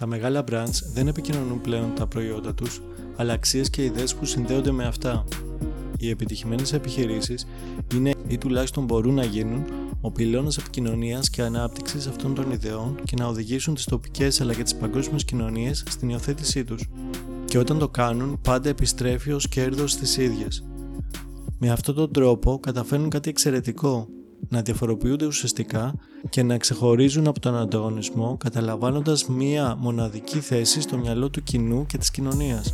τα μεγάλα brands δεν επικοινωνούν πλέον τα προϊόντα τους, αλλά αξίες και ιδέες που συνδέονται με αυτά. Οι επιτυχημένες επιχειρήσεις είναι ή τουλάχιστον μπορούν να γίνουν ο πυλώνας επικοινωνίας και ανάπτυξης αυτών των ιδεών και να οδηγήσουν τις τοπικές αλλά και τις παγκόσμιες κοινωνίες στην υιοθέτησή τους. Και όταν το κάνουν, πάντα επιστρέφει ως κέρδος στις ίδιες. Με αυτόν τον τρόπο καταφέρνουν κάτι εξαιρετικό, να διαφοροποιούνται ουσιαστικά και να ξεχωρίζουν από τον ανταγωνισμό καταλαμβάνοντας μία μοναδική θέση στο μυαλό του κοινού και της κοινωνίας.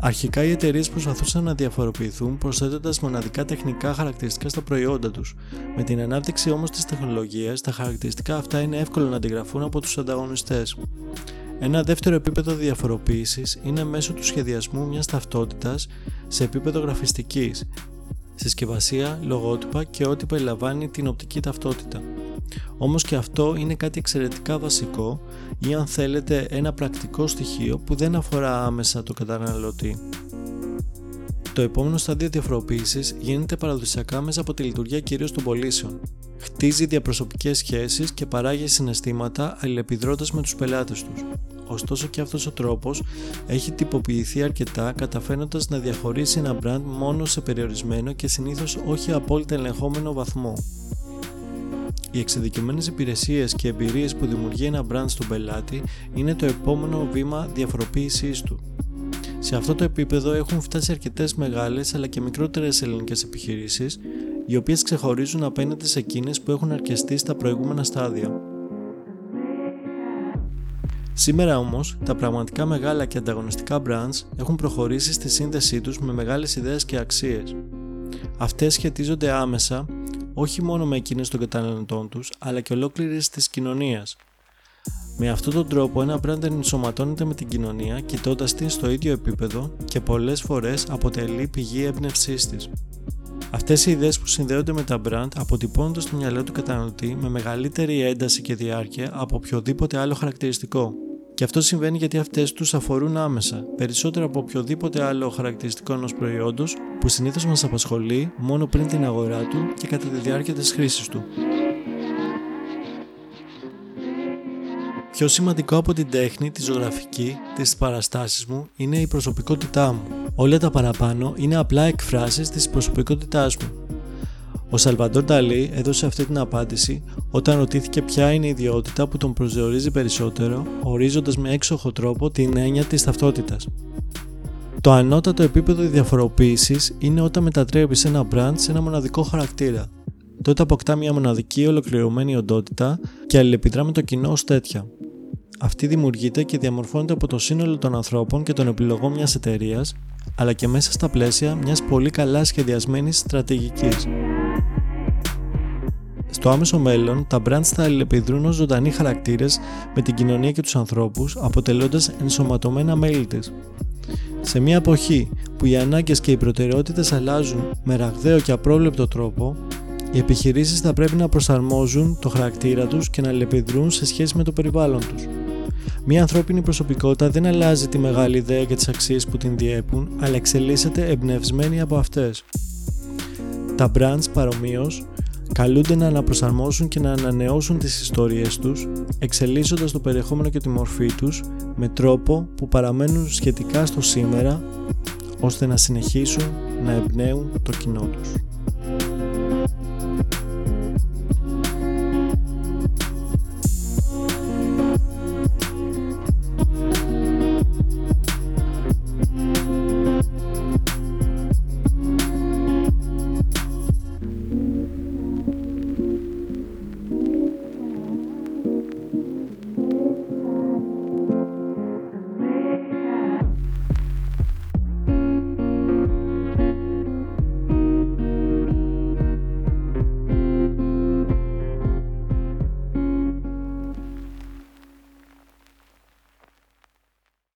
Αρχικά οι εταιρείες προσπαθούσαν να διαφοροποιηθούν προσθέτοντας μοναδικά τεχνικά χαρακτηριστικά στα προϊόντα τους. Με την ανάπτυξη όμως της τεχνολογίας, τα χαρακτηριστικά αυτά είναι εύκολο να αντιγραφούν από τους ανταγωνιστές. Ένα δεύτερο επίπεδο διαφοροποίησης είναι μέσω του σχεδιασμού μιας ταυτότητας σε επίπεδο γραφιστικής, συσκευασία, λογότυπα και ό,τι περιλαμβάνει την οπτική ταυτότητα. Όμως και αυτό είναι κάτι εξαιρετικά βασικό ή αν θέλετε ένα πρακτικό στοιχείο που δεν αφορά άμεσα το καταναλωτή. Το επόμενο στάδιο διαφοροποίησης γίνεται παραδοσιακά μέσα από τη λειτουργία κυρίως των πωλήσεων. Χτίζει διαπροσωπικές σχέσεις και παράγει συναισθήματα αλληλεπιδρώντας με τους πελάτες τους. Ωστόσο και αυτός ο τρόπος έχει τυποποιηθεί αρκετά καταφέροντας να διαχωρίσει ένα brand μόνο σε περιορισμένο και συνήθως όχι απόλυτα ελεγχόμενο βαθμό. Οι εξειδικευμένες υπηρεσίες και εμπειρίες που δημιουργεί ένα brand στον πελάτη είναι το επόμενο βήμα διαφοροποίησής του. Σε αυτό το επίπεδο έχουν φτάσει αρκετές μεγάλες αλλά και μικρότερες ελληνικές επιχειρήσεις, οι οποίες ξεχωρίζουν απέναντι σε εκείνες που έχουν αρκεστεί στα προηγούμενα στάδια. Σήμερα όμως, τα πραγματικά μεγάλα και ανταγωνιστικά brands έχουν προχωρήσει στη σύνδεσή τους με μεγάλες ιδέες και αξίες. Αυτές σχετίζονται άμεσα όχι μόνο με εκείνες των καταναλωτών τους, αλλά και ολόκληρης της κοινωνίας. Με αυτόν τον τρόπο, ένα brand ενσωματώνεται με την κοινωνία, κοιτώντας την στο ίδιο επίπεδο και πολλές φορές αποτελεί πηγή έμπνευσής της. Αυτές οι ιδέες που συνδέονται με τα brand αποτυπώνονται στο μυαλό του καταναλωτή με μεγαλύτερη ένταση και διάρκεια από οποιοδήποτε άλλο χαρακτηριστικό. Και αυτό συμβαίνει γιατί αυτές τους αφορούν άμεσα, περισσότερο από οποιοδήποτε άλλο χαρακτηριστικό ενός προϊόντος που συνήθως μας απασχολεί μόνο πριν την αγορά του και κατά τη διάρκεια της χρήσης του. Πιο σημαντικό από την τέχνη, τη ζωγραφική, τις παραστάσεις μου είναι η προσωπικότητά μου. Όλα τα παραπάνω είναι απλά εκφράσεις της προσωπικότητάς μου. Ο Σαλβαντόρ Νταλή έδωσε αυτή την απάντηση όταν ρωτήθηκε ποια είναι η ιδιότητα που τον προσδιορίζει περισσότερο, ορίζοντας με έξοχο τρόπο την έννοια της ταυτότητας. Το ανώτατο επίπεδο διαφοροποίησης είναι όταν μετατρέπεις ένα brand σε ένα μοναδικό χαρακτήρα. Τότε αποκτά μια μοναδική ολοκληρωμένη οντότητα και αλληλεπιδρά με το κοινό ως τέτοια. Αυτή δημιουργείται και διαμορφώνεται από το σύνολο των ανθρώπων και των επιλογών μιας εταιρείας, αλλά και μέσα στα πλαίσια μιας πολύ καλά σχεδιασμένης στρατηγικής. Στο άμεσο μέλλον, τα brands θα αλληλεπιδρούν ως ζωντανοί χαρακτήρες με την κοινωνία και τους ανθρώπους, αποτελώντας ενσωματωμένα μέλη της. Σε μια εποχή που οι ανάγκες και οι προτεραιότητες αλλάζουν με ραγδαίο και απρόβλεπτο τρόπο, οι επιχειρήσεις θα πρέπει να προσαρμόζουν το χαρακτήρα τους και να αλληλεπιδρούν σε σχέση με το περιβάλλον τους. Μια ανθρώπινη προσωπικότητα δεν αλλάζει τη μεγάλη ιδέα και τις αξίες που την διέπουν, αλλά εξελίσσεται εμπνευσμένη από αυτές. Τα brands παρομοίως καλούνται να αναπροσαρμόσουν και να ανανεώσουν τις ιστορίες τους, εξελίσσοντας το περιεχόμενο και τη μορφή τους με τρόπο που παραμένουν σχετικά στο σήμερα, ώστε να συνεχίσουν να εμπνέουν το κοινό τους.